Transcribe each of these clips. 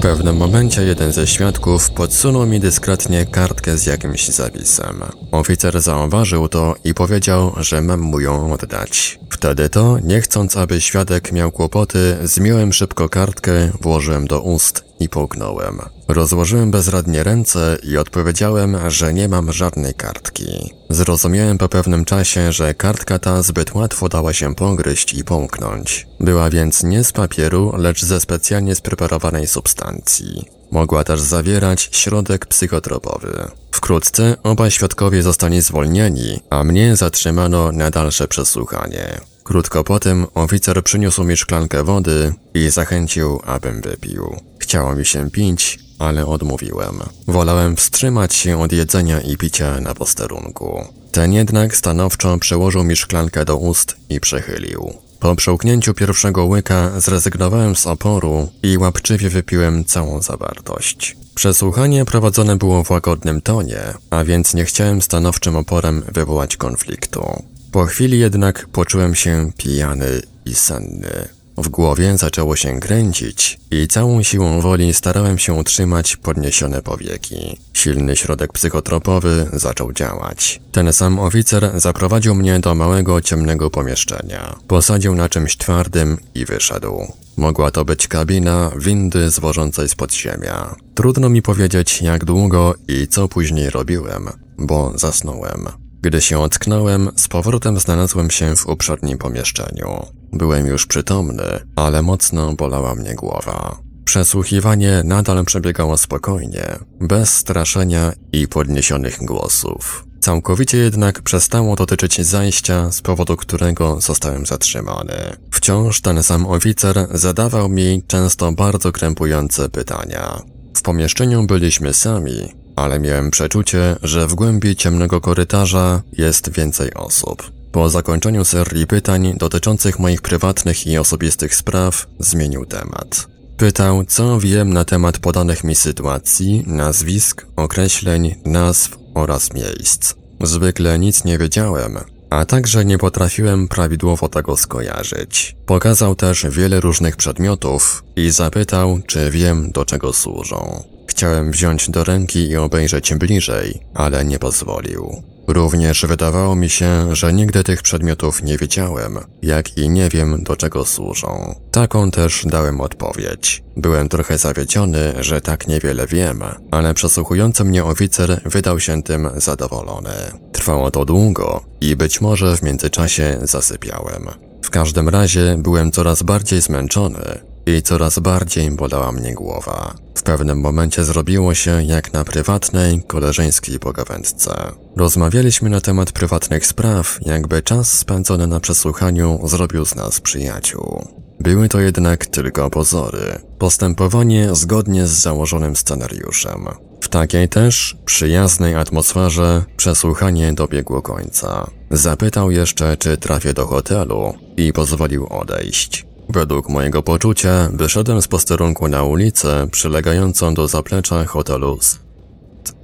Pewnym momencie jeden ze świadków podsunął mi dyskretnie kartkę z jakimś zapisem. Oficer zauważył to i powiedział, że mam mu ją oddać. Wtedy to, nie chcąc aby świadek miał kłopoty, zmiąłem szybko kartkę, włożyłem do ust i połknąłem. Rozłożyłem bezradnie ręce i odpowiedziałem, że nie mam żadnej kartki. Zrozumiałem po pewnym czasie, że kartka ta zbyt łatwo dała się pogryźć i połknąć. Była więc nie z papieru, lecz ze specjalnie spreparowanej substancji. Mogła też zawierać środek psychotropowy. Wkrótce obaj świadkowie zostali zwolnieni, a mnie zatrzymano na dalsze przesłuchanie. Krótko potem oficer przyniósł mi szklankę wody i zachęcił, abym wypił. Chciało mi się pić, ale odmówiłem. Wolałem wstrzymać się od jedzenia i picia na posterunku. Ten jednak stanowczo przełożył mi szklankę do ust i przechylił. Po przełknięciu pierwszego łyka zrezygnowałem z oporu i łapczywie wypiłem całą zawartość. Przesłuchanie prowadzone było w łagodnym tonie, a więc nie chciałem stanowczym oporem wywołać konfliktu. Po chwili jednak poczułem się pijany i senny. W głowie zaczęło się kręcić i całą siłą woli starałem się utrzymać podniesione powieki. Silny środek psychotropowy zaczął działać. Ten sam oficer zaprowadził mnie do małego, ciemnego pomieszczenia. Posadził na czymś twardym i wyszedł. Mogła to być kabina windy zwożącej z podziemia. Trudno mi powiedzieć jak długo i co później robiłem, bo zasnąłem. Gdy się ocknąłem, z powrotem znalazłem się w uprzednim pomieszczeniu. Byłem już przytomny, ale mocno bolała mnie głowa. Przesłuchiwanie nadal przebiegało spokojnie, bez straszenia i podniesionych głosów. Całkowicie jednak przestało dotyczyć zajścia, z powodu którego zostałem zatrzymany. Wciąż ten sam oficer zadawał mi często bardzo krępujące pytania. W pomieszczeniu byliśmy sami, ale miałem przeczucie, że w głębi ciemnego korytarza jest więcej osób. Po zakończeniu serii pytań dotyczących moich prywatnych i osobistych spraw, zmienił temat. Pytał, co wiem na temat podanych mi sytuacji, nazwisk, określeń, nazw oraz miejsc. Zwykle nic nie wiedziałem, a także nie potrafiłem prawidłowo tego skojarzyć. Pokazał też wiele różnych przedmiotów i zapytał, czy wiem do czego służą. Chciałem wziąć do ręki i obejrzeć bliżej, ale nie pozwolił. Również wydawało mi się, że nigdy tych przedmiotów nie widziałem, jak i nie wiem do czego służą. Taką też dałem odpowiedź. Byłem trochę zawiedziony, że tak niewiele wiem, ale przesłuchujący mnie oficer wydał się tym zadowolony. Trwało to długo i być może w międzyczasie zasypiałem. W każdym razie byłem coraz bardziej zmęczony i coraz bardziej bolała mnie głowa. W pewnym momencie zrobiło się jak na prywatnej, koleżeńskiej pogawędce. Rozmawialiśmy na temat prywatnych spraw, jakby czas spędzony na przesłuchaniu zrobił z nas przyjaciół. Były to jednak tylko pozory. Postępowanie zgodnie z założonym scenariuszem. W takiej też przyjaznej atmosferze przesłuchanie dobiegło końca. Zapytał jeszcze, czy trafię do hotelu i pozwolił odejść. Według mojego poczucia wyszedłem z posterunku na ulicę przylegającą do zaplecza hotelu.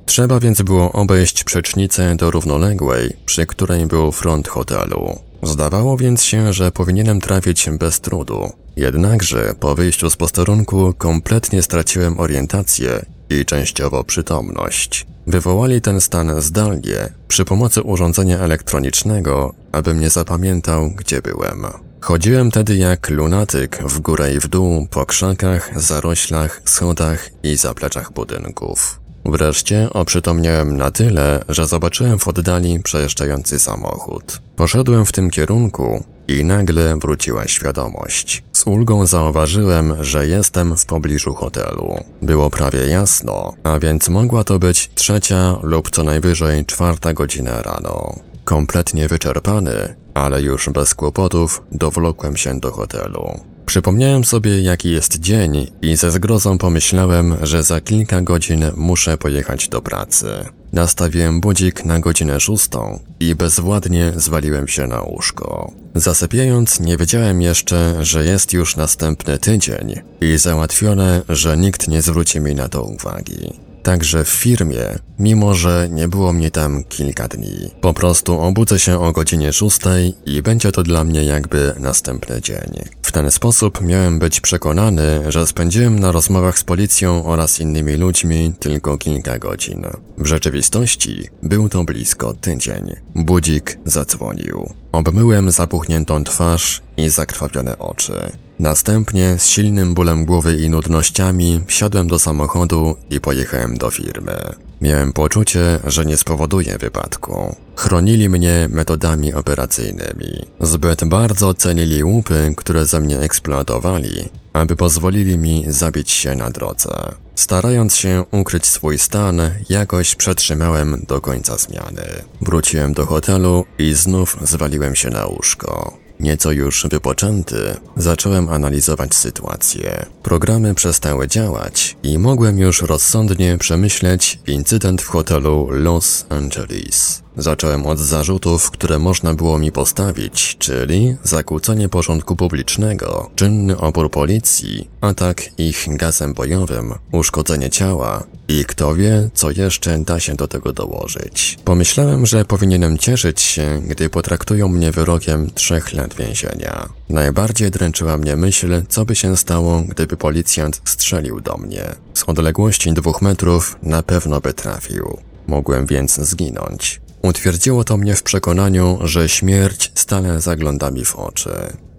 Trzeba więc było obejść przecznicę do równoległej, przy której był front hotelu. Zdawało więc się, że powinienem trafić bez trudu. Jednakże po wyjściu z posterunku kompletnie straciłem orientację i częściowo przytomność. Wywołali ten stan zdalnie przy pomocy urządzenia elektronicznego, abym nie zapamiętał, gdzie byłem. Chodziłem tedy jak lunatyk w górę i w dół po krzakach, zaroślach, schodach i zapleczach budynków. Wreszcie oprzytomniałem na tyle, że zobaczyłem w oddali przejeżdżający samochód. Poszedłem w tym kierunku i nagle wróciła świadomość. Z ulgą zauważyłem, że jestem w pobliżu hotelu. Było prawie jasno, a więc mogła to być trzecia lub co najwyżej czwarta godzina rano. Kompletnie wyczerpany, ale już bez kłopotów dowlokłem się do hotelu. Przypomniałem sobie, jaki jest dzień i ze zgrozą pomyślałem, że za kilka godzin muszę pojechać do pracy. Nastawiłem budzik na godzinę szóstą i bezwładnie zwaliłem się na łóżko. Zasypiając, nie wiedziałem jeszcze, że jest już następny tydzień i załatwione, że nikt nie zwróci mi na to uwagi. Także w firmie, mimo że nie było mnie tam kilka dni. Po prostu obudzę się o godzinie szóstej i będzie to dla mnie jakby następny dzień. W ten sposób miałem być przekonany, że spędziłem na rozmowach z policją oraz innymi ludźmi tylko kilka godzin. W rzeczywistości był to blisko tydzień. Budzik zadzwonił. Obmyłem zapuchniętą twarz i zakrwawione oczy. Następnie z silnym bólem głowy i nudnościami wsiadłem do samochodu i pojechałem do firmy. Miałem poczucie, że nie spowoduję wypadku. Chronili mnie metodami operacyjnymi. Zbyt bardzo cenili łupy, które ze mnie eksploatowali, aby pozwolili mi zabić się na drodze. Starając się ukryć swój stan, jakoś przetrzymałem do końca zmiany. Wróciłem do hotelu i znów zwaliłem się na łóżko. Nieco już wypoczęty, zacząłem analizować sytuację. Programy przestały działać i mogłem już rozsądnie przemyśleć incydent w hotelu Los Angeles. Zacząłem od zarzutów, które można było mi postawić, czyli zakłócenie porządku publicznego, czynny opór policji, atak ich gazem bojowym, uszkodzenie ciała i kto wie, co jeszcze da się do tego dołożyć. Pomyślałem, że powinienem cieszyć się, gdy potraktują mnie wyrokiem trzech lat więzienia. Najbardziej dręczyła mnie myśl, co by się stało, gdyby policjant strzelił do mnie. Z odległości dwóch metrów na pewno by trafił. Mogłem więc zginąć. Utwierdziło to mnie w przekonaniu, że śmierć stale zagląda mi w oczy.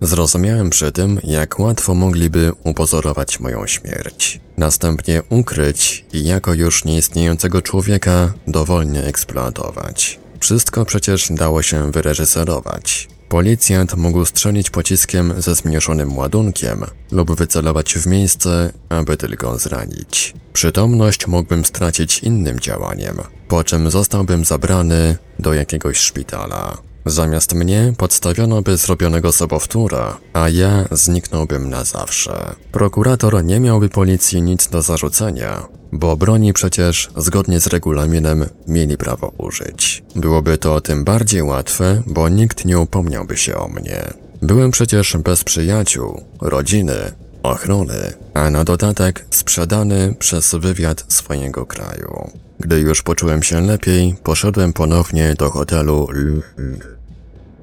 Zrozumiałem przy tym, jak łatwo mogliby upozorować moją śmierć. Następnie ukryć i jako już nieistniejącego człowieka dowolnie eksploatować. Wszystko przecież dało się wyreżyserować. Policjant mógł strzelić pociskiem ze zmniejszonym ładunkiem lub wycelować w miejsce, aby tylko zranić. Przytomność mógłbym stracić innym działaniem, po czym zostałbym zabrany do jakiegoś szpitala. Zamiast mnie podstawiono by zrobionego sobowtóra, a ja zniknąłbym na zawsze. Prokurator nie miałby policji nic do zarzucenia, bo broni przecież zgodnie z regulaminem mieli prawo użyć. Byłoby to tym bardziej łatwe, bo nikt nie upomniałby się o mnie. Byłem przecież bez przyjaciół, rodziny, ochrony, a na dodatek sprzedany przez wywiad swojego kraju. Gdy już poczułem się lepiej, poszedłem ponownie do hotelu.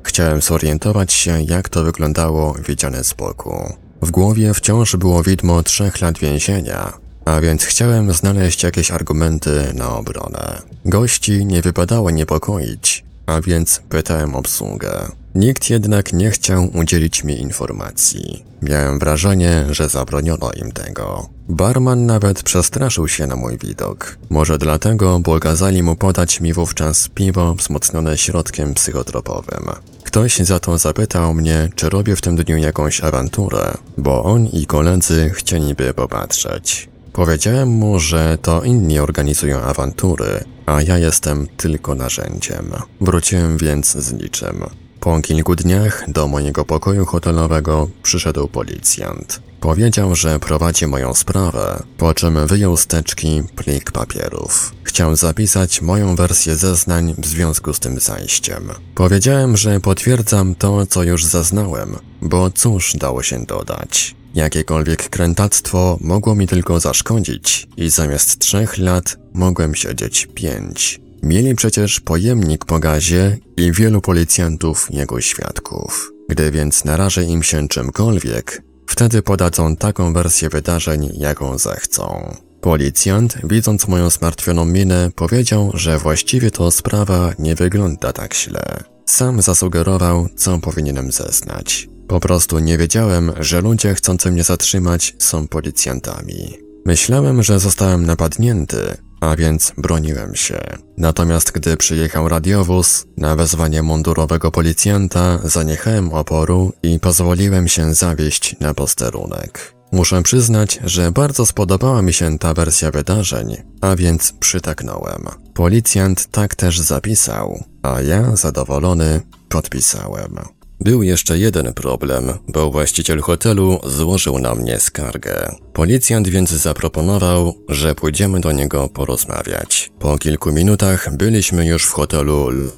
Chciałem zorientować się, jak to wyglądało widziane z boku. W głowie wciąż było widmo trzech lat więzienia, a więc chciałem znaleźć jakieś argumenty na obronę. Gości nie wypadało niepokoić, a więc pytałem obsługę. Nikt jednak nie chciał udzielić mi informacji. Miałem wrażenie, że zabroniono im tego. Barman nawet przestraszył się na mój widok. Może dlatego, bo kazali mu podać mi wówczas piwo wzmocnione środkiem psychotropowym. Ktoś za to zapytał mnie, czy robię w tym dniu jakąś awanturę, bo on i koledzy chcieliby popatrzeć. Powiedziałem mu, że to inni organizują awantury, a ja jestem tylko narzędziem. Wróciłem więc z niczym. Po kilku dniach do mojego pokoju hotelowego przyszedł policjant. Powiedział, że prowadzi moją sprawę, po czym wyjął z teczki plik papierów. Chciał zapisać moją wersję zeznań w związku z tym zajściem. Powiedziałem, że potwierdzam to, co już zaznałem, bo cóż dało się dodać. Jakiekolwiek krętactwo mogło mi tylko zaszkodzić i zamiast trzech lat mogłem siedzieć pięć. Mieli przecież pojemnik po gazie i wielu policjantów jego świadków. Gdy więc narażę im się czymkolwiek, wtedy podadzą taką wersję wydarzeń, jaką zechcą. Policjant, widząc moją zmartwioną minę, powiedział, że właściwie to sprawa nie wygląda tak źle. Sam zasugerował, co powinienem zeznać. Po prostu nie wiedziałem, że ludzie chcący mnie zatrzymać są policjantami. Myślałem, że zostałem napadnięty, a więc broniłem się. Natomiast gdy przyjechał radiowóz, na wezwanie mundurowego policjanta zaniechałem oporu i pozwoliłem się zawieść na posterunek. Muszę przyznać, że bardzo spodobała mi się ta wersja wydarzeń, a więc przytaknąłem. Policjant tak też zapisał, a ja, zadowolony, podpisałem. Był jeszcze jeden problem, bo właściciel hotelu złożył na mnie skargę. Policjant więc zaproponował, że pójdziemy do niego porozmawiać. Po kilku minutach byliśmy już w hotelu L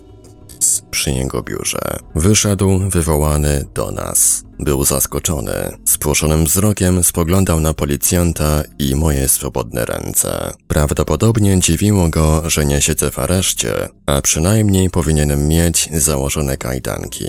przy jego biurze. Wyszedł wywołany do nas. Był zaskoczony. Spłoszonym wzrokiem spoglądał na policjanta i moje swobodne ręce. Prawdopodobnie dziwiło go, że nie siedzę w areszcie, a przynajmniej powinienem mieć założone kajdanki.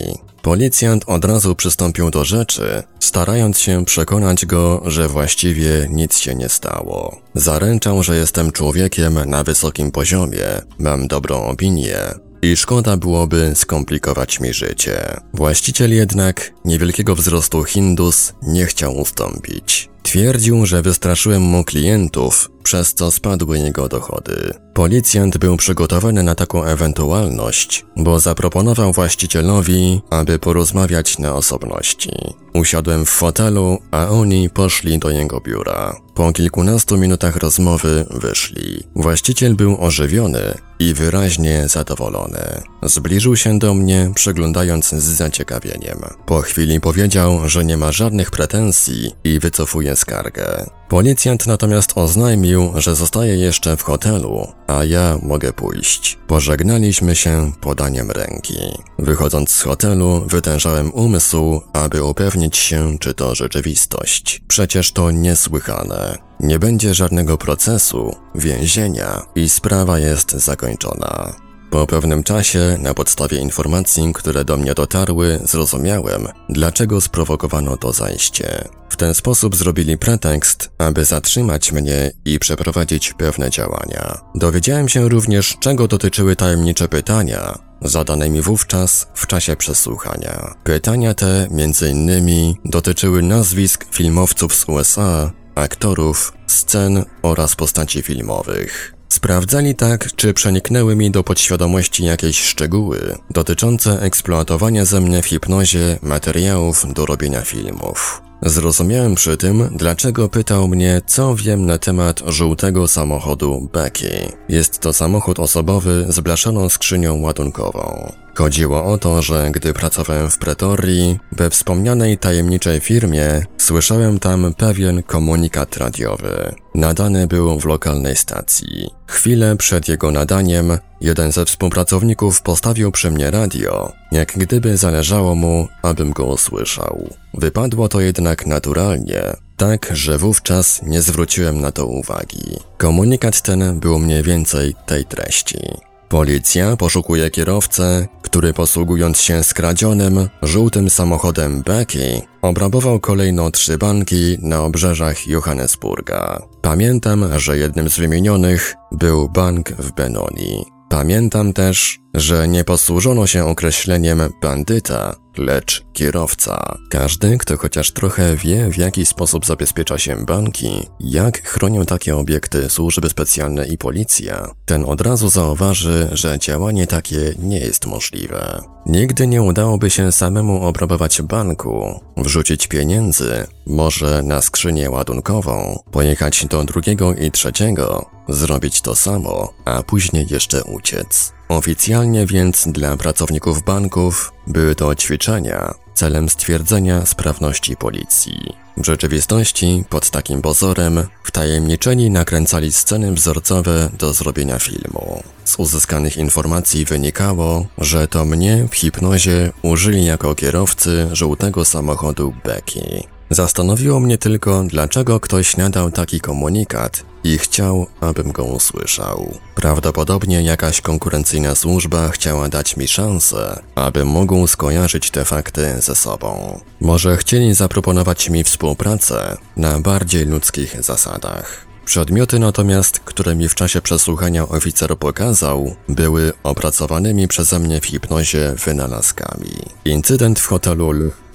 Policjant od razu przystąpił do rzeczy, starając się przekonać go, że właściwie nic się nie stało. Zaręczał, że jestem człowiekiem na wysokim poziomie, mam dobrą opinię, i szkoda byłoby skomplikować mi życie. Właściciel jednak niewielkiego wzrostu Hindus nie chciał ustąpić. Twierdził, że wystraszyłem mu klientów, przez co spadły jego dochody. Policjant był przygotowany na taką ewentualność, bo zaproponował właścicielowi, aby porozmawiać na osobności. Usiadłem w fotelu, a oni poszli do jego biura. Po kilkunastu minutach rozmowy wyszli. Właściciel był ożywiony i wyraźnie zadowolony. Zbliżył się do mnie, przeglądając z zaciekawieniem. Po chwili powiedział, że nie ma żadnych pretensji i wycofuje skargę. Policjant natomiast oznajmił, że zostaje jeszcze w hotelu, a ja mogę pójść. Pożegnaliśmy się podaniem ręki. Wychodząc z hotelu, wytężałem umysł, aby upewnić się, czy to rzeczywistość. Przecież to niesłychane. Nie będzie żadnego procesu, więzienia i sprawa jest zakończona. Po pewnym czasie, na podstawie informacji, które do mnie dotarły, zrozumiałem, dlaczego sprowokowano to zajście. W ten sposób zrobili pretekst, aby zatrzymać mnie i przeprowadzić pewne działania. Dowiedziałem się również, czego dotyczyły tajemnicze pytania, zadane mi wówczas w czasie przesłuchania. Pytania te, między innymi, dotyczyły nazwisk filmowców z USA, aktorów, scen oraz postaci filmowych. Sprawdzali tak, czy przeniknęły mi do podświadomości jakieś szczegóły dotyczące eksploatowania ze mnie w hipnozie materiałów do robienia filmów. Zrozumiałem przy tym, dlaczego pytał mnie, co wiem na temat żółtego samochodu Becky. Jest to samochód osobowy z blaszaną skrzynią ładunkową. Chodziło o to, że gdy pracowałem w Pretorii, we wspomnianej tajemniczej firmie, słyszałem tam pewien komunikat radiowy. Nadany był w lokalnej stacji. Chwilę przed jego nadaniem, jeden ze współpracowników postawił przy mnie radio, jak gdyby zależało mu, abym go usłyszał. Wypadło to jednak naturalnie, tak, że wówczas nie zwróciłem na to uwagi. Komunikat ten był mniej więcej tej treści. Policja poszukuje kierowcę, który posługując się skradzionym, żółtym samochodem Becky, obrabował kolejno trzy banki na obrzeżach Johannesburga. Pamiętam, że jednym z wymienionych był bank w Benoni. Pamiętam też, że nie posłużono się określeniem bandyta, lecz kierowca. Każdy, kto chociaż trochę wie, w jaki sposób zabezpiecza się banki, jak chronią takie obiekty służby specjalne i policja, ten od razu zauważy, że działanie takie nie jest możliwe. Nigdy nie udałoby się samemu obrabować banku, wrzucić pieniędzy, może na skrzynię ładunkową, pojechać do drugiego i trzeciego, zrobić to samo, a później jeszcze uciec. Oficjalnie więc dla pracowników banków były to ćwiczenia celem stwierdzenia sprawności policji. W rzeczywistości, pod takim pozorem, wtajemniczeni nakręcali sceny wzorcowe do zrobienia filmu. Z uzyskanych informacji wynikało, że to mnie w hipnozie użyli jako kierowcy żółtego samochodu Becky. Zastanowiło mnie tylko, dlaczego ktoś nadał taki komunikat i chciał, abym go usłyszał. Prawdopodobnie jakaś konkurencyjna służba chciała dać mi szansę, abym mógł skojarzyć te fakty ze sobą. Może chcieli zaproponować mi współpracę na bardziej ludzkich zasadach. Przedmioty natomiast, które mi w czasie przesłuchania oficer pokazał, były opracowanymi przeze mnie w hipnozie wynalazkami. Incydent w hotelu Nights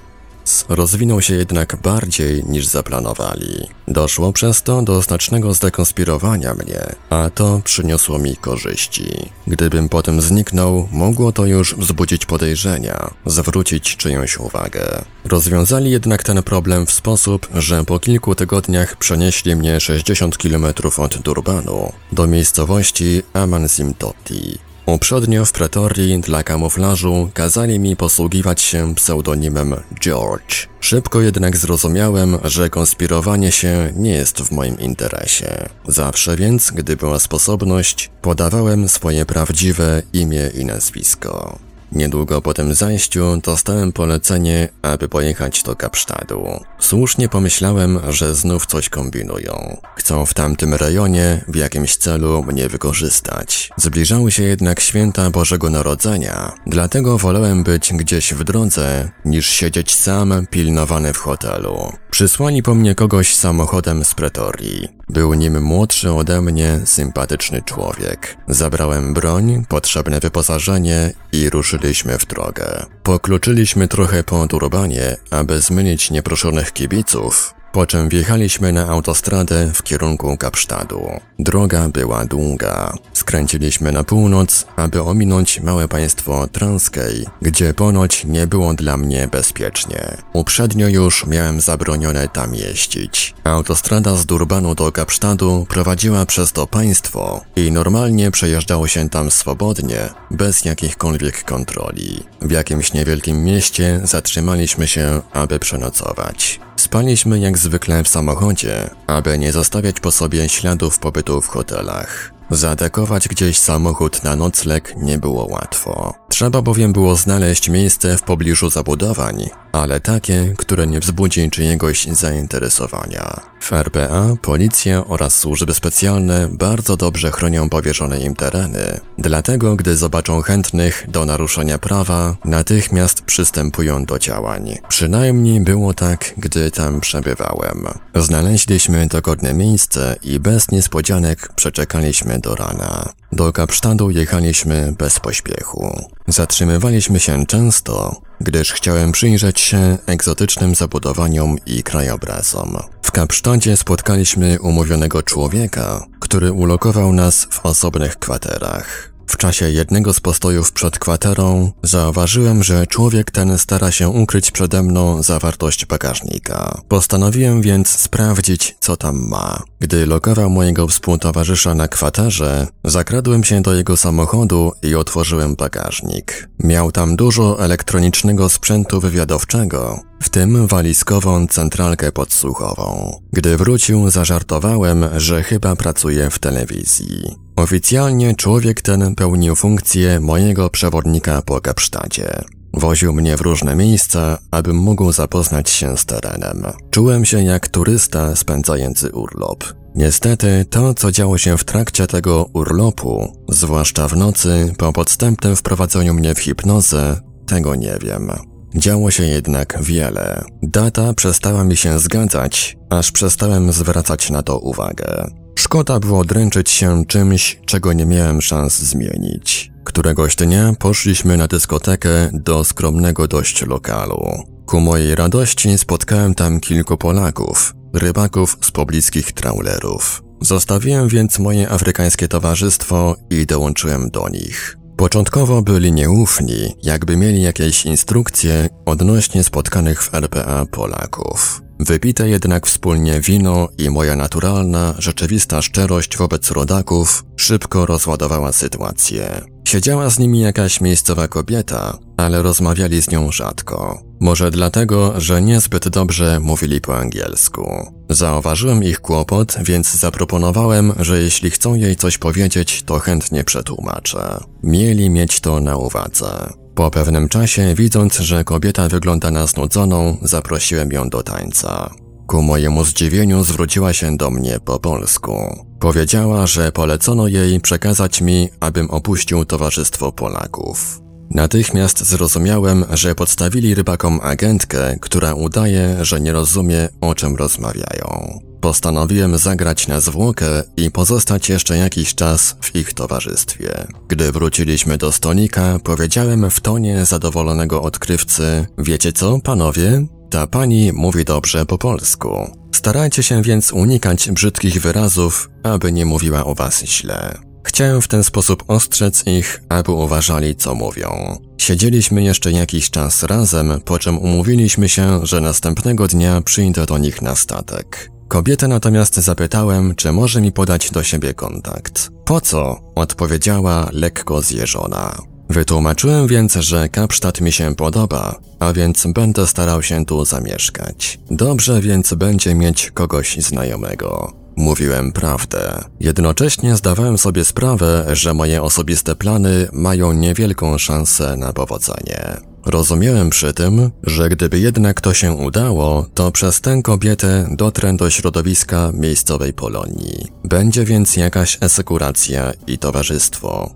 rozwinął się jednak bardziej niż zaplanowali. Doszło przez to do znacznego zdekonspirowania mnie, a to przyniosło mi korzyści. Gdybym potem zniknął, mogło to już wzbudzić podejrzenia, zwrócić czyjąś uwagę. Rozwiązali jednak ten problem w sposób, że po kilku tygodniach przenieśli mnie 60 km od Durbanu do miejscowości Amansimtoti. Uprzednio w pretorii dla kamuflażu kazali mi posługiwać się pseudonimem George. Szybko jednak zrozumiałem, że konspirowanie się nie jest w moim interesie. Zawsze więc, gdy była sposobność, podawałem swoje prawdziwe imię i nazwisko. Niedługo po tym zajściu dostałem polecenie, aby pojechać do Kapsztadu. Słusznie pomyślałem, że znów coś kombinują. Chcą w tamtym rejonie w jakimś celu mnie wykorzystać. Zbliżały się jednak święta Bożego Narodzenia, dlatego wolałem być gdzieś w drodze, niż siedzieć sam pilnowany w hotelu. Przysłali po mnie kogoś samochodem z Pretorii. Był nim młodszy ode mnie, sympatyczny człowiek. Zabrałem broń, potrzebne wyposażenie i ruszyliśmy w drogę. Pokluczyliśmy trochę po turbanie, aby zmylić nieproszonych kibiców, po czym wjechaliśmy na autostradę w kierunku Kapsztadu. Droga była długa. Skręciliśmy na północ, aby ominąć małe państwo Transkej, gdzie ponoć nie było dla mnie bezpiecznie. Uprzednio już miałem zabronione tam jeździć. Autostrada z Durbanu do Kapsztadu prowadziła przez to państwo i normalnie przejeżdżało się tam swobodnie, bez jakichkolwiek kontroli. W jakimś niewielkim mieście zatrzymaliśmy się, aby przenocować. Spaliśmy jak zwykle w samochodzie, aby nie zostawiać po sobie śladów pobytu w hotelach. Zaatakować gdzieś samochód na nocleg nie było łatwo. Trzeba bowiem było znaleźć miejsce w pobliżu zabudowań, ale takie, które nie wzbudzi czyjegoś zainteresowania. W RPA policja oraz służby specjalne bardzo dobrze chronią powierzone im tereny, dlatego gdy zobaczą chętnych do naruszenia prawa, natychmiast przystępują do działań. Przynajmniej było tak, gdy tam przebywałem. Znaleźliśmy dogodne miejsce i bez niespodzianek przeczekaliśmy do rana. Do Kapsztadu jechaliśmy bez pośpiechu. Zatrzymywaliśmy się często, gdyż chciałem przyjrzeć się egzotycznym zabudowaniom i krajobrazom. W Kapsztadzie spotkaliśmy umówionego człowieka, który ulokował nas w osobnych kwaterach. W czasie jednego z postojów przed kwaterą zauważyłem, że człowiek ten stara się ukryć przede mną zawartość bagażnika. Postanowiłem więc sprawdzić, co tam ma. Gdy lokował mojego współtowarzysza na kwaterze, zakradłem się do jego samochodu i otworzyłem bagażnik. Miał tam dużo elektronicznego sprzętu wywiadowczego, w tym walizkową centralkę podsłuchową. Gdy wrócił, zażartowałem, że chyba pracuje w telewizji. Oficjalnie człowiek ten pełnił funkcję mojego przewodnika po Kapsztadzie. Woził mnie w różne miejsca, abym mógł zapoznać się z terenem. Czułem się jak turysta spędzający urlop. Niestety, to co działo się w trakcie tego urlopu, zwłaszcza w nocy, po podstępnym wprowadzeniu mnie w hipnozę, tego nie wiem. Działo się jednak wiele. Data przestała mi się zgadzać, aż przestałem zwracać na to uwagę. Szkoda było dręczyć się czymś, czego nie miałem szans zmienić. Któregoś dnia poszliśmy na dyskotekę do skromnego dość lokalu. Ku mojej radości spotkałem tam kilku Polaków, rybaków z pobliskich trawlerów. Zostawiłem więc moje afrykańskie towarzystwo i dołączyłem do nich. Początkowo byli nieufni, jakby mieli jakieś instrukcje odnośnie spotkanych w RPA Polaków. Wypite jednak wspólnie wino i moja naturalna, rzeczywista szczerość wobec rodaków szybko rozładowała sytuację. Siedziała z nimi jakaś miejscowa kobieta, ale rozmawiali z nią rzadko. Może dlatego, że niezbyt dobrze mówili po angielsku. Zauważyłem ich kłopot, więc zaproponowałem, że jeśli chcą jej coś powiedzieć, to chętnie przetłumaczę. Mieli mieć to na uwadze. Po pewnym czasie, widząc, że kobieta wygląda na znudzoną, zaprosiłem ją do tańca. Ku mojemu zdziwieniu zwróciła się do mnie po polsku. Powiedziała, że polecono jej przekazać mi, abym opuścił towarzystwo Polaków. Natychmiast zrozumiałem, że podstawili rybakom agentkę, która udaje, że nie rozumie, o czym rozmawiają. Postanowiłem zagrać na zwłokę i pozostać jeszcze jakiś czas w ich towarzystwie. Gdy wróciliśmy do stonika, powiedziałem w tonie zadowolonego odkrywcy: Wiecie co, panowie? Ta pani mówi dobrze po polsku. Starajcie się więc unikać brzydkich wyrazów, aby nie mówiła o was źle. Chciałem w ten sposób ostrzec ich, aby uważali, co mówią. Siedzieliśmy jeszcze jakiś czas razem, po czym umówiliśmy się, że następnego dnia przyjdę do nich na statek. Kobietę natomiast zapytałem, czy może mi podać do siebie kontakt. Po co? Odpowiedziała lekko zjeżona. Wytłumaczyłem więc, że Kapsztad mi się podoba, a więc będę starał się tu zamieszkać. Dobrze więc będzie mieć kogoś znajomego. Mówiłem prawdę. Jednocześnie zdawałem sobie sprawę, że moje osobiste plany mają niewielką szansę na powodzenie. Rozumiałem przy tym, że gdyby jednak to się udało, to przez tę kobietę dotrę do środowiska miejscowej Polonii. Będzie więc jakaś esekuracja i towarzystwo.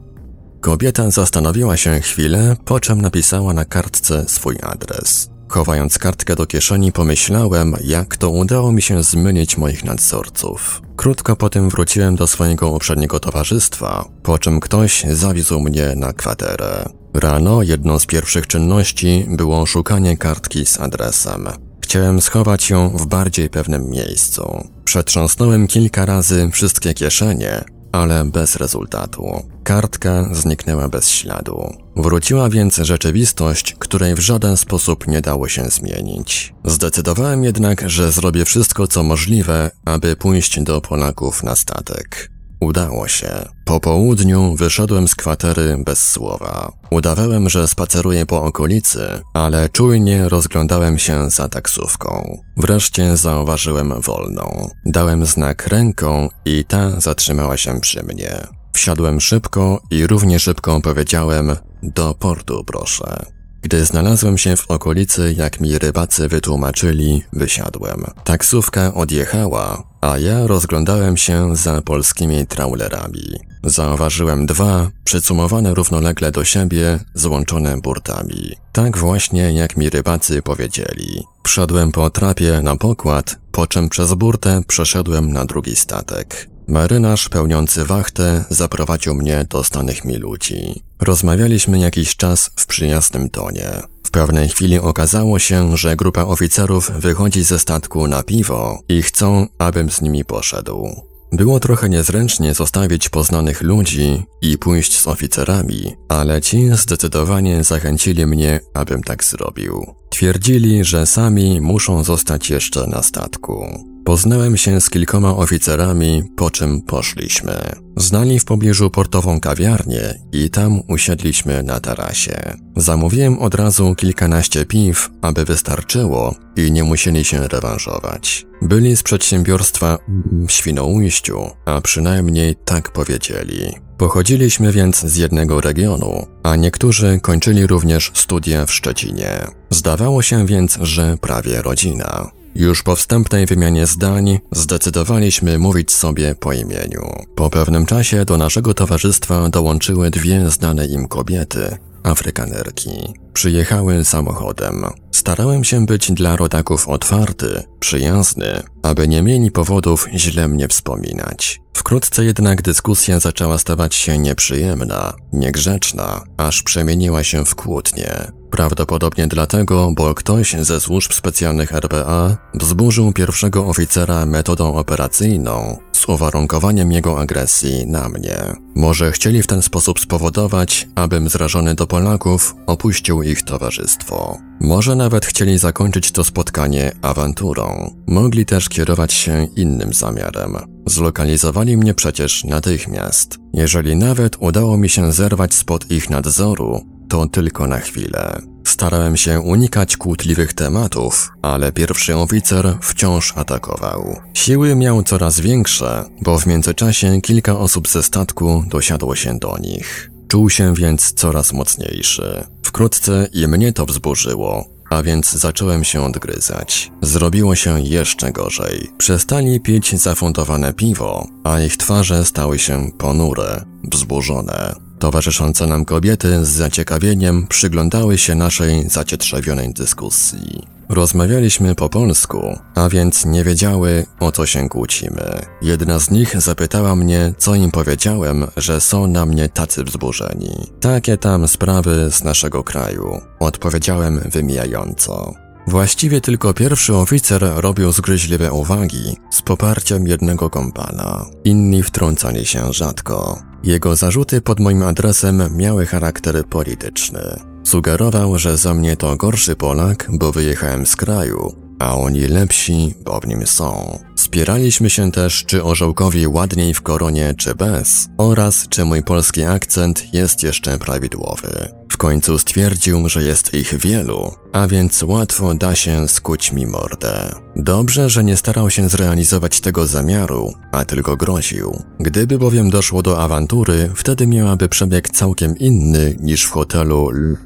Kobieta zastanowiła się chwilę, po czym napisała na kartce swój adres. Chowając kartkę do kieszeni, pomyślałem, jak to udało mi się zmylić moich nadzorców. Krótko po tym wróciłem do swojego uprzedniego towarzystwa, po czym ktoś zawiózł mnie na kwaterę. Rano jedną z pierwszych czynności było szukanie kartki z adresem. Chciałem schować ją w bardziej pewnym miejscu. Przetrząsnąłem kilka razy wszystkie kieszenie, ale bez rezultatu. Kartka zniknęła bez śladu. Wróciła więc rzeczywistość, której w żaden sposób nie dało się zmienić. Zdecydowałem jednak, że zrobię wszystko co możliwe, aby pójść do Polaków na statek. Udało się. Po południu wyszedłem z kwatery bez słowa. Udawałem, że spaceruję po okolicy, ale czujnie rozglądałem się za taksówką. Wreszcie zauważyłem wolną. Dałem znak ręką i ta zatrzymała się przy mnie. Wsiadłem szybko i równie szybko powiedziałem do portu proszę. Gdy znalazłem się w okolicy, jak mi rybacy wytłumaczyli, wysiadłem. Taksówka odjechała, a ja rozglądałem się za polskimi trawlerami. Zauważyłem dwa, przycumowane równolegle do siebie, złączone burtami. Tak właśnie jak mi rybacy powiedzieli. Wszedłem po trapie na pokład, po czym przez burtę przeszedłem na drugi statek. Marynarz pełniący wachtę zaprowadził mnie do stanych mi ludzi. Rozmawialiśmy jakiś czas w przyjaznym tonie. W pewnej chwili okazało się, że grupa oficerów wychodzi ze statku na piwo i chcą, abym z nimi poszedł. Było trochę niezręcznie zostawić poznanych ludzi i pójść z oficerami, ale ci zdecydowanie zachęcili mnie, abym tak zrobił. Twierdzili, że sami muszą zostać jeszcze na statku. Poznałem się z kilkoma oficerami, po czym poszliśmy. Znali w pobliżu portową kawiarnię i tam usiedliśmy na tarasie. Zamówiłem od razu kilkanaście piw, aby wystarczyło i nie musieli się rewanżować. Byli z przedsiębiorstwa w Świnoujściu, a przynajmniej tak powiedzieli. Pochodziliśmy więc z jednego regionu, a niektórzy kończyli również studia w Szczecinie. Zdawało się więc, że prawie rodzina. Już po wstępnej wymianie zdań zdecydowaliśmy mówić sobie po imieniu. Po pewnym czasie do naszego towarzystwa dołączyły dwie znane im kobiety, Afrykanerki. Przyjechały samochodem. Starałem się być dla rodaków otwarty, przyjazny, aby nie mieli powodów źle mnie wspominać. Wkrótce jednak dyskusja zaczęła stawać się nieprzyjemna, niegrzeczna, aż przemieniła się w kłótnię. Prawdopodobnie dlatego, bo ktoś ze służb specjalnych RPA wzburzył pierwszego oficera metodą operacyjną z uwarunkowaniem jego agresji na mnie. Może chcieli w ten sposób spowodować, abym zrażony do Polaków opuścił ich towarzystwo. Może nawet chcieli zakończyć to spotkanie awanturą. Mogli też kierować się innym zamiarem. Zlokalizowali mnie przecież natychmiast. Jeżeli nawet udało mi się zerwać spod ich nadzoru, to tylko na chwilę. Starałem się unikać kłótliwych tematów, ale pierwszy oficer wciąż atakował. Siły miał coraz większe, bo w międzyczasie kilka osób ze statku dosiadło się do nich. Czuł się więc coraz mocniejszy. Wkrótce i mnie to wzburzyło, a więc zacząłem się odgryzać. Zrobiło się jeszcze gorzej. Przestali pić zafundowane piwo, a ich twarze stały się ponure, wzburzone. Towarzyszące nam kobiety z zaciekawieniem przyglądały się naszej zacietrzewionej dyskusji. Rozmawialiśmy po polsku, a więc nie wiedziały, o co się kłócimy. Jedna z nich zapytała mnie, co im powiedziałem, że są na mnie tacy wzburzeni. Takie tam sprawy z naszego kraju. Odpowiedziałem wymijająco. Właściwie tylko pierwszy oficer robił zgryźliwe uwagi z poparciem jednego kompana. Inni wtrącali się rzadko. Jego zarzuty pod moim adresem miały charakter polityczny. Sugerował, że za mnie to gorszy Polak, bo wyjechałem z kraju, a oni lepsi, bo w nim są. Spieraliśmy się też, czy orzełkowi ładniej w koronie, czy bez, oraz czy mój polski akcent jest jeszcze prawidłowy. W końcu stwierdził, że jest ich wielu, a więc łatwo da się skuć mi mordę. Dobrze, że nie starał się zrealizować tego zamiaru, a tylko groził. Gdyby bowiem doszło do awantury, wtedy miałaby przebieg całkiem inny niż w hotelu L.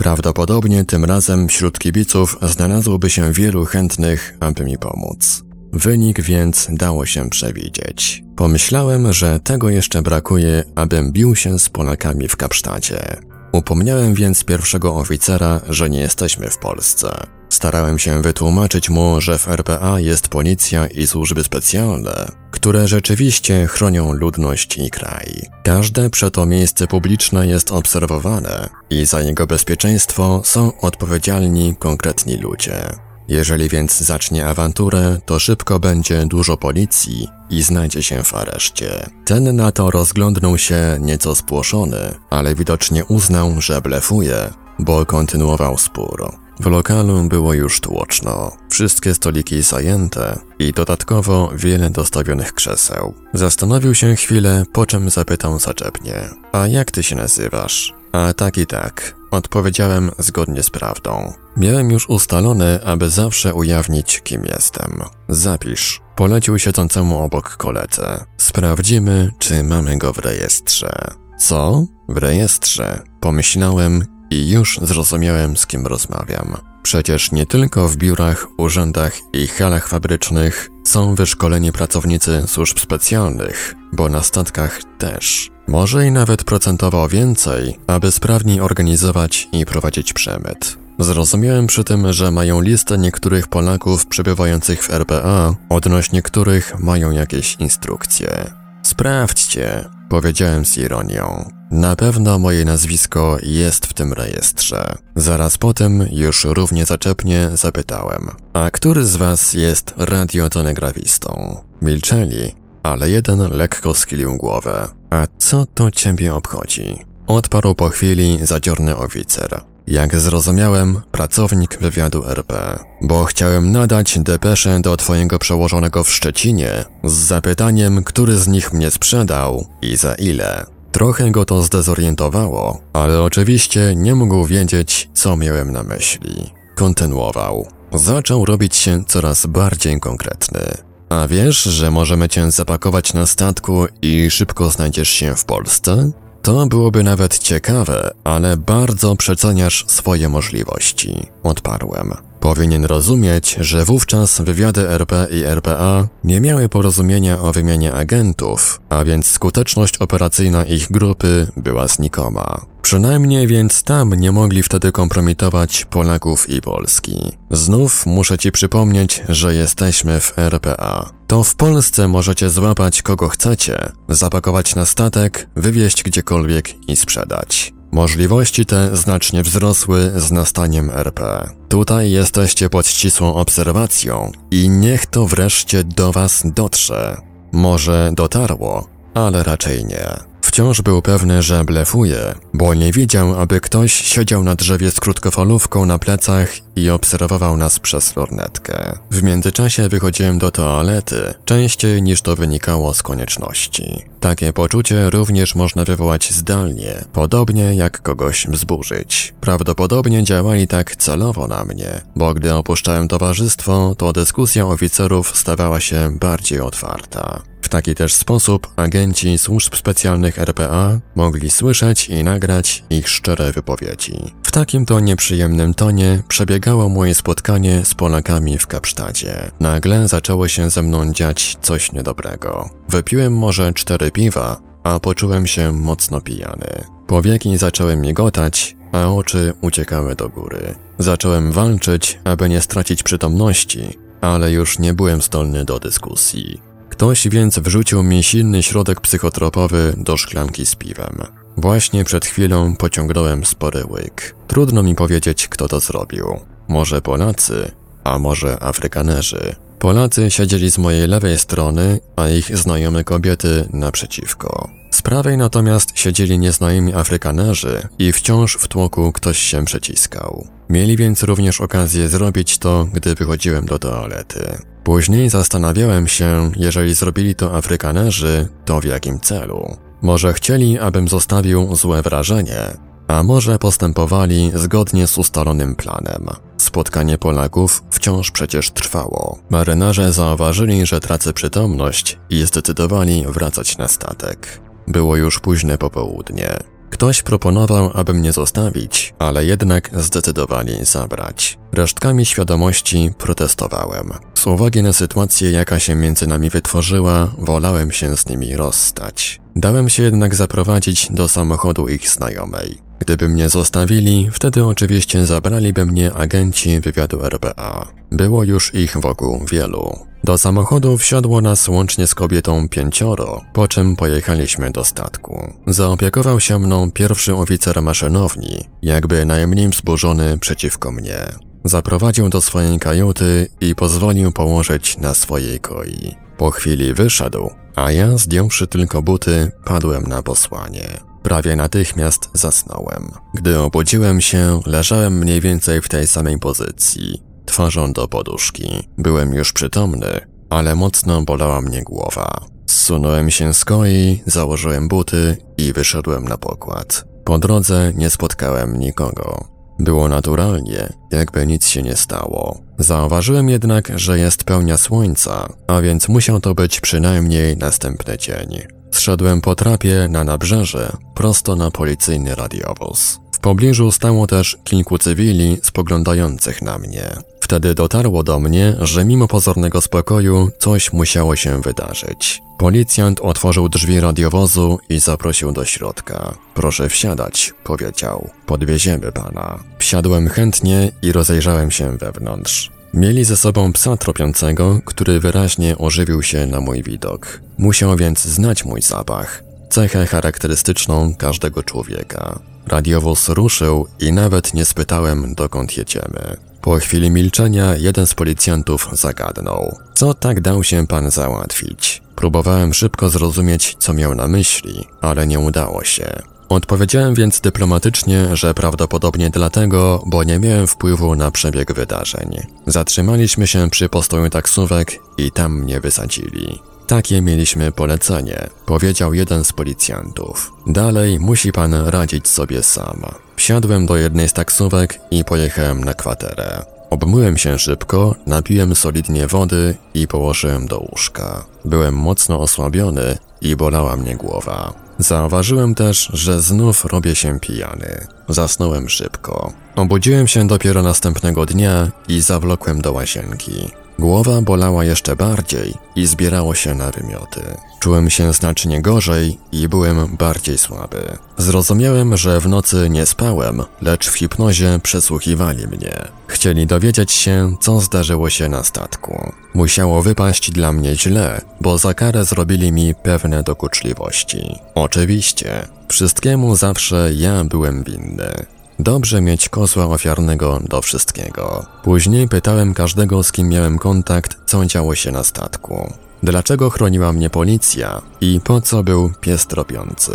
Prawdopodobnie tym razem wśród kibiców znalazłoby się wielu chętnych, aby mi pomóc. Wynik więc dało się przewidzieć. Pomyślałem, że tego jeszcze brakuje, abym bił się z Polakami w Kapsztacie. Upomniałem więc pierwszego oficera, że nie jesteśmy w Polsce. Starałem się wytłumaczyć mu, że w RPA jest policja i służby specjalne, które rzeczywiście chronią ludność i kraj. Każde przeto miejsce publiczne jest obserwowane i za jego bezpieczeństwo są odpowiedzialni konkretni ludzie. Jeżeli więc zacznie awanturę, to szybko będzie dużo policji i znajdzie się w areszcie. Ten na to rozglądnął się nieco spłoszony, ale widocznie uznał, że blefuje, bo kontynuował spór. W lokalu było już tłoczno, wszystkie stoliki zajęte i dodatkowo wiele dostawionych krzeseł. Zastanowił się chwilę, po czym zapytał zaczepnie: A jak ty się nazywasz? A tak i tak, odpowiedziałem zgodnie z prawdą. Miałem już ustalone, aby zawsze ujawnić, kim jestem. Zapisz. Polecił siedzącemu obok koledze. Sprawdzimy, czy mamy go w rejestrze. Co? W rejestrze. Pomyślałem i już zrozumiałem, z kim rozmawiam. Przecież nie tylko w biurach, urzędach i halach fabrycznych są wyszkoleni pracownicy służb specjalnych, bo na statkach też. Może i nawet procentowo więcej, aby sprawniej organizować i prowadzić przemyt. Zrozumiałem przy tym, że mają listę niektórych Polaków przebywających w RPA, odnośnie których mają jakieś instrukcje. Sprawdźcie, powiedziałem z ironią. Na pewno moje nazwisko jest w tym rejestrze. Zaraz potem, już równie zaczepnie, zapytałem: A który z was jest radiotelegrafistą? Milczeli, ale jeden lekko skilił głowę. A co to ciebie obchodzi? Odparł po chwili zadziorny oficer. Jak zrozumiałem, pracownik wywiadu RP, bo chciałem nadać depeszę do twojego przełożonego w Szczecinie z zapytaniem, który z nich mnie sprzedał i za ile. Trochę go to zdezorientowało, ale oczywiście nie mógł wiedzieć, co miałem na myśli. Kontynuował. Zaczął robić się coraz bardziej konkretny. A wiesz, że możemy cię zapakować na statku i szybko znajdziesz się w Polsce? To byłoby nawet ciekawe, ale bardzo przeceniasz swoje możliwości. Odparłem. Powinien rozumieć, że wówczas wywiady RP i RPA nie miały porozumienia o wymianie agentów, a więc skuteczność operacyjna ich grupy była znikoma. Przynajmniej więc tam nie mogli wtedy kompromitować Polaków i Polski. Znów muszę ci przypomnieć, że jesteśmy w RPA. To w Polsce możecie złapać kogo chcecie, zapakować na statek, wywieźć gdziekolwiek i sprzedać. Możliwości te znacznie wzrosły z nastaniem RP. Tutaj jesteście pod ścisłą obserwacją i niech to wreszcie do was dotrze. Może dotarło, ale raczej nie. Wciąż był pewny, że blefuje, bo nie widział, aby ktoś siedział na drzewie z krótkofalówką na plecach i obserwował nas przez lornetkę. W międzyczasie wychodziłem do toalety, częściej niż to wynikało z konieczności. Takie poczucie również można wywołać zdalnie, podobnie jak kogoś wzburzyć. Prawdopodobnie działali tak celowo na mnie, bo gdy opuszczałem towarzystwo, to dyskusja oficerów stawała się bardziej otwarta. Taki też sposób agenci służb specjalnych RPA mogli słyszeć i nagrać ich szczere wypowiedzi. W takim to nieprzyjemnym tonie przebiegało moje spotkanie z Polakami w Kapsztadzie. Nagle zaczęło się ze mną dziać coś niedobrego. Wypiłem może cztery piwa, a poczułem się mocno pijany. Powieki zaczęły migotać, a oczy uciekały do góry. Zacząłem walczyć, aby nie stracić przytomności, ale już nie byłem zdolny do dyskusji. Ktoś więc wrzucił mi silny środek psychotropowy do szklanki z piwem. Właśnie przed chwilą pociągnąłem spory łyk. Trudno mi powiedzieć, kto to zrobił. może Polacy, a może Afrykanerzy. Polacy siedzieli z mojej lewej strony, a ich znajome kobiety naprzeciwko. Z prawej natomiast siedzieli nieznajomi Afrykanerzy i wciąż w tłoku ktoś się przeciskał. Mieli więc również okazję zrobić to, gdy wychodziłem do toalety. Później zastanawiałem się, jeżeli zrobili to Afrykanerzy, to w jakim celu. Może chcieli, abym zostawił złe wrażenie, a może postępowali zgodnie z ustalonym planem. Spotkanie Polaków wciąż przecież trwało. Marynarze zauważyli, że tracę przytomność i zdecydowali wracać na statek. Było już późne popołudnie. Ktoś proponował, aby mnie zostawić, ale jednak zdecydowali zabrać. Resztkami świadomości protestowałem. Z uwagi na sytuację, jaka się między nami wytworzyła, wolałem się z nimi rozstać. Dałem się jednak zaprowadzić do samochodu ich znajomej. Gdyby mnie zostawili, wtedy oczywiście zabraliby mnie agenci wywiadu RPA. Było już ich wokół wielu. Do samochodu wsiadło nas łącznie z kobietą pięcioro, po czym pojechaliśmy do statku. Zaopiekował się mną pierwszy oficer maszynowni, jakby najmniej wzburzony przeciwko mnie. Zaprowadził do swojej kajuty i pozwolił położyć na swojej koi. Po chwili wyszedł, a ja, zdjąwszy tylko buty, padłem na posłanie. Prawie natychmiast zasnąłem. Gdy obudziłem się, leżałem mniej więcej w tej samej pozycji, twarzą do poduszki. Byłem już przytomny, ale mocno bolała mnie głowa. Zsunąłem się z koi, założyłem buty i wyszedłem na pokład. Po drodze nie spotkałem nikogo. Było naturalnie, jakby nic się nie stało. Zauważyłem jednak, że jest pełnia słońca, a więc musiał to być przynajmniej następny dzień. Zszedłem po trapie na nabrzeże, prosto na policyjny radiowóz. W pobliżu stało też kilku cywili spoglądających na mnie. Wtedy dotarło do mnie, że mimo pozornego spokoju coś musiało się wydarzyć. Policjant otworzył drzwi radiowozu i zaprosił do środka. Proszę wsiadać, powiedział. Podwieziemy pana. Wsiadłem chętnie i rozejrzałem się wewnątrz. Mieli ze sobą psa tropiącego, który wyraźnie ożywił się na mój widok. Musiał więc znać mój zapach, cechę charakterystyczną każdego człowieka. Radiowóz ruszył i nawet nie spytałem, dokąd jedziemy. Po chwili milczenia jeden z policjantów zagadnął. Co tak dał się pan załatwić? Próbowałem szybko zrozumieć, co miał na myśli, ale nie udało się. Odpowiedziałem więc dyplomatycznie, że prawdopodobnie dlatego, bo nie miałem wpływu na przebieg wydarzeń. Zatrzymaliśmy się przy postoju taksówek i tam mnie wysadzili. Takie mieliśmy polecenie, powiedział jeden z policjantów. Dalej musi pan radzić sobie sam. Wsiadłem do jednej z taksówek i pojechałem na kwaterę. Obmyłem się szybko, napiłem solidnie wody i położyłem do łóżka. Byłem mocno osłabiony i bolała mnie głowa. Zauważyłem też, że znów robię się pijany. Zasnąłem szybko. Obudziłem się dopiero następnego dnia i zawlokłem do łazienki. Głowa bolała jeszcze bardziej i zbierało się na wymioty. Czułem się znacznie gorzej i byłem bardziej słaby. Zrozumiałem, że w nocy nie spałem, lecz w hipnozie przesłuchiwali mnie. Chcieli dowiedzieć się, co zdarzyło się na statku. Musiało wypaść dla mnie źle, bo za karę zrobili mi pewne dokuczliwości. Oczywiście, wszystkiemu zawsze ja byłem winny. Dobrze mieć kozła ofiarnego do wszystkiego. Później pytałem każdego, z kim miałem kontakt, co działo się na statku. Dlaczego chroniła mnie policja i po co był pies tropiący?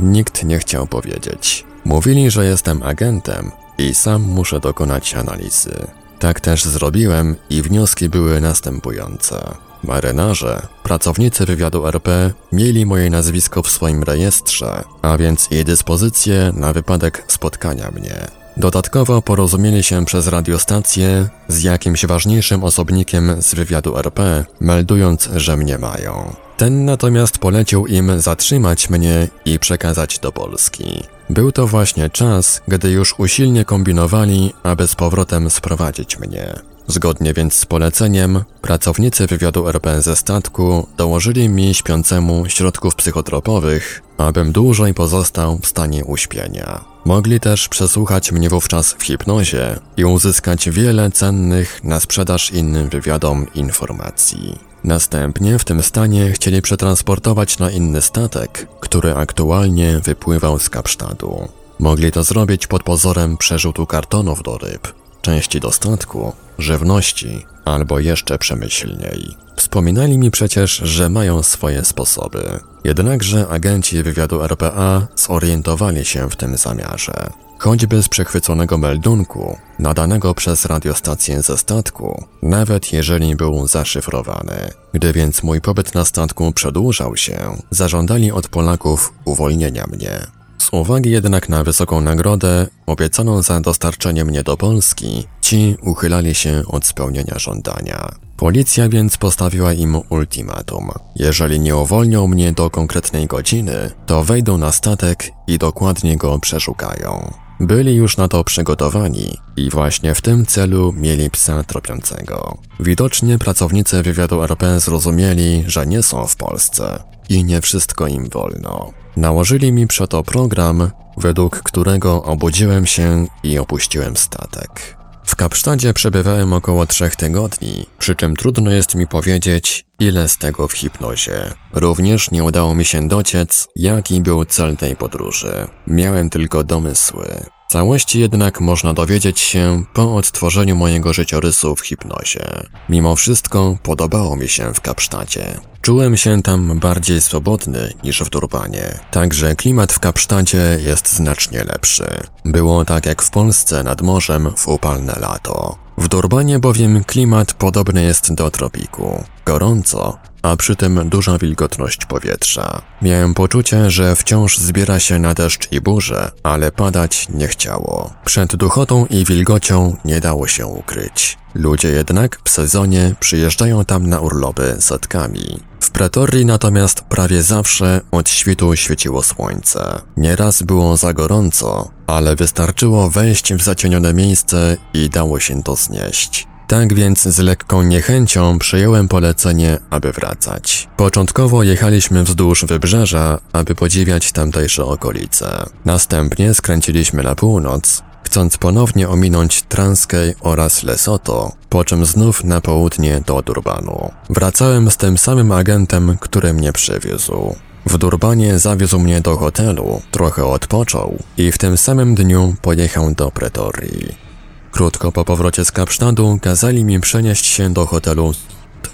Nikt nie chciał powiedzieć. Mówili, że jestem agentem i sam muszę dokonać analizy. Tak też zrobiłem i wnioski były następujące. Marynarze, pracownicy wywiadu RP mieli moje nazwisko w swoim rejestrze, a więc i dyspozycję na wypadek spotkania mnie. Dodatkowo porozumieli się przez radiostację z jakimś ważniejszym osobnikiem z wywiadu RP, meldując, że mnie mają. Ten natomiast polecił im zatrzymać mnie i przekazać do Polski. Był to właśnie czas, gdy już usilnie kombinowali, aby z powrotem sprowadzić mnie. Zgodnie więc z poleceniem, pracownicy wywiadu RP ze statku dołożyli mi śpiącemu środków psychotropowych, abym dłużej pozostał w stanie uśpienia. Mogli też przesłuchać mnie wówczas w hipnozie i uzyskać wiele cennych na sprzedaż innym wywiadom informacji. Następnie w tym stanie chcieli przetransportować na inny statek, który aktualnie wypływał z Kapsztadu. Mogli to zrobić pod pozorem przerzutu kartonów do ryb, części dostatku, żywności albo jeszcze przemyślniej. Wspominali mi przecież, że mają swoje sposoby. Jednakże agenci wywiadu RPA zorientowali się w tym zamiarze. Choćby z przechwyconego meldunku, nadanego przez radiostację ze statku, nawet jeżeli był zaszyfrowany. Gdy więc mój pobyt na statku przedłużał się, zażądali od Polaków uwolnienia mnie. Z uwagi jednak na wysoką nagrodę, obiecaną za dostarczenie mnie do Polski, ci uchylali się od spełnienia żądania. Policja więc postawiła im ultimatum. Jeżeli nie uwolnią mnie do konkretnej godziny, to wejdą na statek i dokładnie go przeszukają. Byli już na to przygotowani i właśnie w tym celu mieli psa tropiącego. Widocznie pracownicy wywiadu RP zrozumieli, że nie są w Polsce i nie wszystko im wolno. Nałożyli mi przeto program, według którego obudziłem się i opuściłem statek. W Kapsztadzie przebywałem około trzech tygodni, przy czym trudno jest mi powiedzieć, ile z tego w hipnozie. Również nie udało mi się dociec, jaki był cel tej podróży. Miałem tylko domysły. Całości jednak można dowiedzieć się po odtworzeniu mojego życiorysu w hipnozie. Mimo wszystko podobało mi się w Kapsztacie. Czułem się tam bardziej swobodny niż w Durbanie, także klimat w Kapsztacie jest znacznie lepszy. Było tak jak w Polsce nad morzem w upalne lato. W Durbanie bowiem klimat podobny jest do tropiku. Gorąco, a przy tym duża wilgotność powietrza. Miałem poczucie, że wciąż zbiera się na deszcz i burzę, ale padać nie chciało. Przed duchotą i wilgocią nie dało się ukryć. Ludzie jednak w sezonie przyjeżdżają tam na urlopy setkami. W Pretorii natomiast prawie zawsze od świtu świeciło słońce. Nieraz było za gorąco, ale wystarczyło wejść w zacienione miejsce i dało się to znieść. Tak więc z lekką niechęcią przyjąłem polecenie, aby wracać. Początkowo jechaliśmy wzdłuż wybrzeża, aby podziwiać tamtejsze okolice. Następnie skręciliśmy na północ, chcąc ponownie ominąć Transkei oraz Lesotho, po czym znów na południe do Durbanu. Wracałem z tym samym agentem, który mnie przywiózł. W Durbanie zawiózł mnie do hotelu, trochę odpoczął i w tym samym dniu pojechał do Pretorii. Krótko po powrocie z Kapsztadu kazali mi przenieść się do hotelu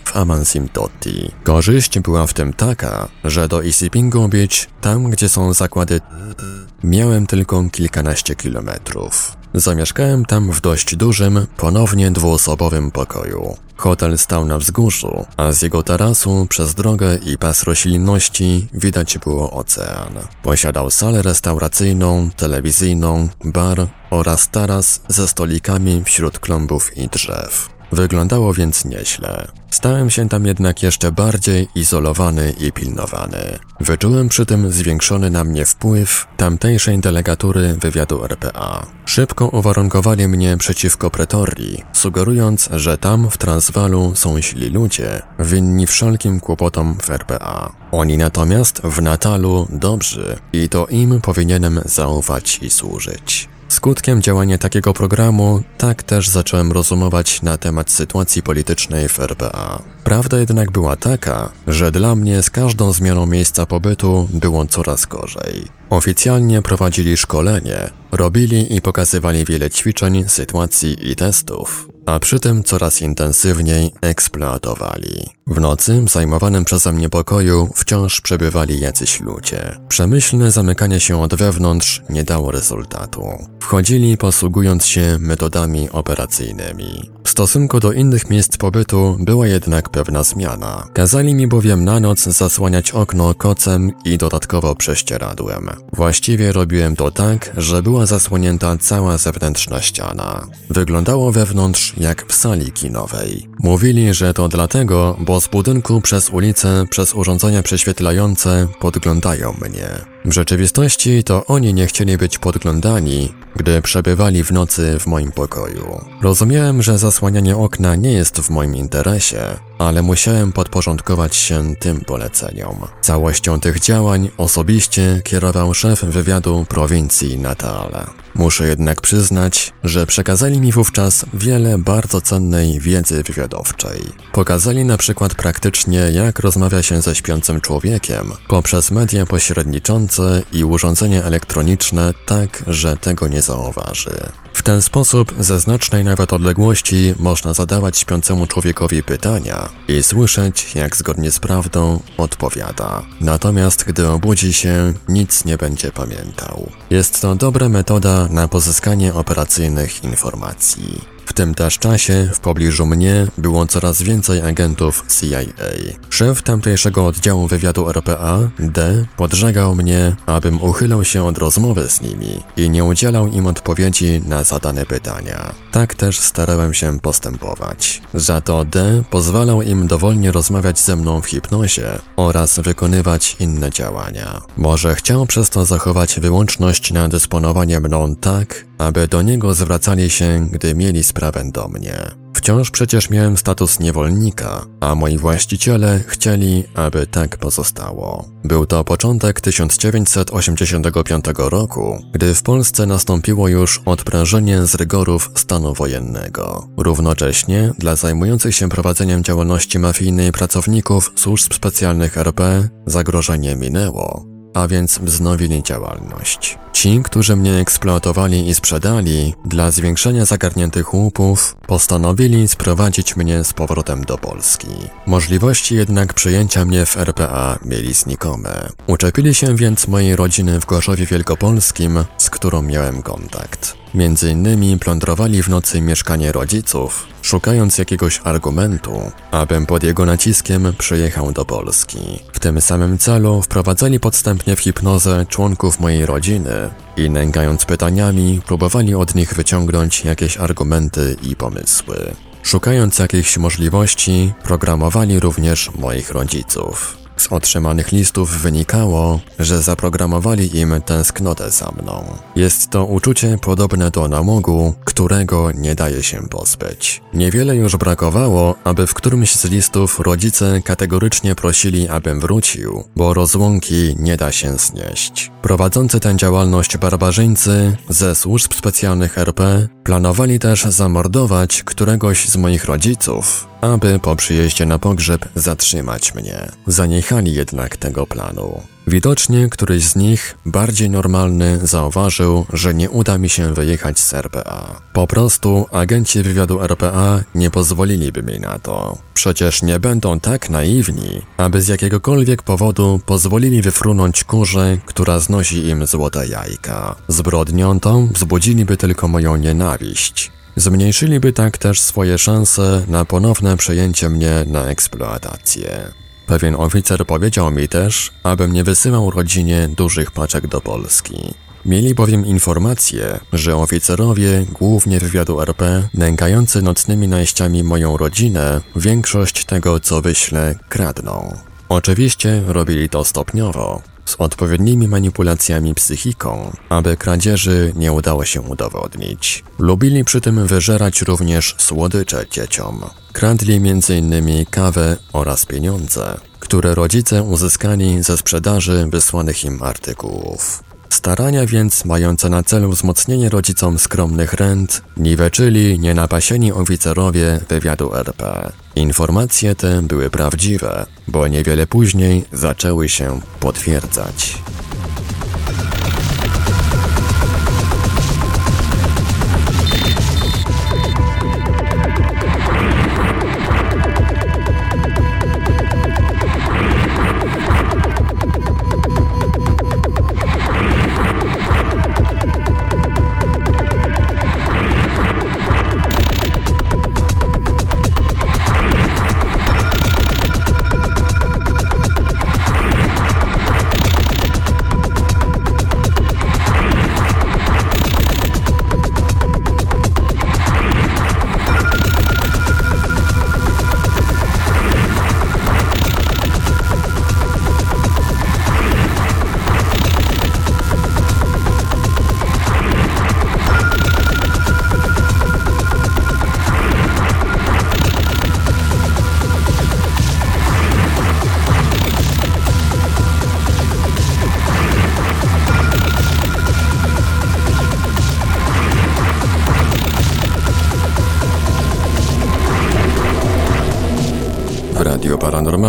w Amansimtoti. Korzyść była w tym taka, że do Isipingo Beach, tam gdzie są zakłady, miałem tylko kilkanaście kilometrów. Zamieszkałem tam w dość dużym, ponownie dwuosobowym pokoju. Hotel stał na wzgórzu, a z jego tarasu przez drogę i pas roślinności widać było ocean. Posiadał salę restauracyjną, telewizyjną, bar oraz taras ze stolikami wśród klombów i drzew. Wyglądało więc nieźle. Stałem się tam jednak jeszcze bardziej izolowany i pilnowany. Wyczułem przy tym zwiększony na mnie wpływ tamtejszej delegatury wywiadu RPA. Szybko uwarunkowali mnie przeciwko Pretorii, sugerując, że tam w Transwalu są źli ludzie, winni wszelkim kłopotom w RPA. Oni natomiast w Natalu dobrzy i to im powinienem zaufać i służyć. Skutkiem działania takiego programu tak też zacząłem rozumować na temat sytuacji politycznej w RPA. Prawda jednak była taka, że dla mnie z każdą zmianą miejsca pobytu było coraz gorzej. Oficjalnie prowadzili szkolenie, robili i pokazywali wiele ćwiczeń, sytuacji i testów, a przy tym coraz intensywniej eksploatowali. W nocy, zajmowanym przeze mnie pokoju, wciąż przebywali jacyś ludzie. Przemyślne zamykanie się od wewnątrz nie dało rezultatu. Wchodzili posługując się metodami operacyjnymi. W stosunku do innych miejsc pobytu była jednak pewna zmiana. Kazali mi bowiem na noc zasłaniać okno kocem i dodatkowo prześcieradłem. Właściwie robiłem to tak, że była zasłonięta cała zewnętrzna ściana. Wyglądało wewnątrz jak w sali kinowej. Mówili, że to dlatego, bo z budynku przez ulicę, przez urządzenia prześwietlające podglądają mnie. W rzeczywistości to oni nie chcieli być podglądani, gdy przebywali w nocy w moim pokoju. Rozumiałem, że zasłanianie okna nie jest w moim interesie, ale musiałem podporządkować się tym poleceniom. Całością tych działań osobiście kierował szef wywiadu prowincji Natal. Muszę jednak przyznać, że przekazali mi wówczas wiele bardzo cennej wiedzy wywiadowczej. Pokazali na przykład praktycznie, jak rozmawia się ze śpiącym człowiekiem poprzez media pośredniczące i urządzenia elektroniczne tak, że tego nie zauważy. W ten sposób ze znacznej nawet odległości można zadawać śpiącemu człowiekowi pytania i słyszeć, jak zgodnie z prawdą odpowiada. Natomiast gdy obudzi się, nic nie będzie pamiętał. Jest to dobra metoda na pozyskanie operacyjnych informacji. W tym też czasie w pobliżu mnie było coraz więcej agentów CIA. Szef tamtejszego oddziału wywiadu RPA, D, podżegał mnie, abym uchylał się od rozmowy z nimi i nie udzielał im odpowiedzi na zadane pytania. Tak też starałem się postępować. Za to D pozwalał im dowolnie rozmawiać ze mną w hipnozie oraz wykonywać inne działania. Może chciał przez to zachować wyłączność na dysponowanie mną tak, aby do niego zwracali się, gdy mieli sprawę do mnie. Wciąż przecież miałem status niewolnika, a moi właściciele chcieli, aby tak pozostało. Był to początek 1985 roku, gdy w Polsce nastąpiło już odprężenie z rygorów stanu wojennego. Równocześnie dla zajmujących się prowadzeniem działalności mafijnej pracowników służb specjalnych RP zagrożenie minęło, a więc wznowili działalność. Ci, którzy mnie eksploatowali i sprzedali, dla zwiększenia zagarniętych łupów, postanowili sprowadzić mnie z powrotem do Polski. Możliwości jednak przyjęcia mnie w RPA mieli znikome. Uczepili się więc mojej rodziny w Gorzowie Wielkopolskim, z którą miałem kontakt. Między innymi plądrowali w nocy mieszkanie rodziców, szukając jakiegoś argumentu, abym pod jego naciskiem przyjechał do Polski. W tym samym celu wprowadzali podstępnie w hipnozę członków mojej rodziny i nękając pytaniami próbowali od nich wyciągnąć jakieś argumenty i pomysły. Szukając jakichś możliwości, programowali również moich rodziców. Z otrzymanych listów wynikało, że zaprogramowali im tęsknotę za mną. Jest to uczucie podobne do namogu, którego nie daje się pozbyć. Niewiele już brakowało, aby w którymś z listów rodzice kategorycznie prosili, abym wrócił, bo rozłąki nie da się znieść. Prowadzący tę działalność barbarzyńcy ze służb specjalnych RP planowali też zamordować któregoś z moich rodziców, aby po przyjeździe na pogrzeb zatrzymać mnie. Zaniechali jednak tego planu. Widocznie któryś z nich, bardziej normalny, zauważył, że nie uda mi się wyjechać z RPA. Po prostu agenci wywiadu RPA nie pozwoliliby mi na to. Przecież nie będą tak naiwni, aby z jakiegokolwiek powodu pozwolili wyfrunąć kurze, która znosi im złote jajka. Zbrodnią tą wzbudziliby tylko moją nienawiść. Zmniejszyliby tak też swoje szanse na ponowne przejęcie mnie na eksploatację. Pewien oficer powiedział mi też, abym nie wysyłał rodzinie dużych paczek do Polski. Mieli bowiem informację, że oficerowie, głównie wywiadu RP, nękający nocnymi najściami moją rodzinę, większość tego co wyślę kradną. Oczywiście robili to stopniowo, z odpowiednimi manipulacjami psychiką, aby kradzieży nie udało się udowodnić. Lubili przy tym wyżerać również słodycze dzieciom. Kradli m.in. kawę oraz pieniądze, które rodzice uzyskali ze sprzedaży wysłanych im artykułów. Starania więc mające na celu wzmocnienie rodzicom skromnych rent niweczyli nienapasieni oficerowie wywiadu RP. Informacje te były prawdziwe, bo niewiele później zaczęły się potwierdzać.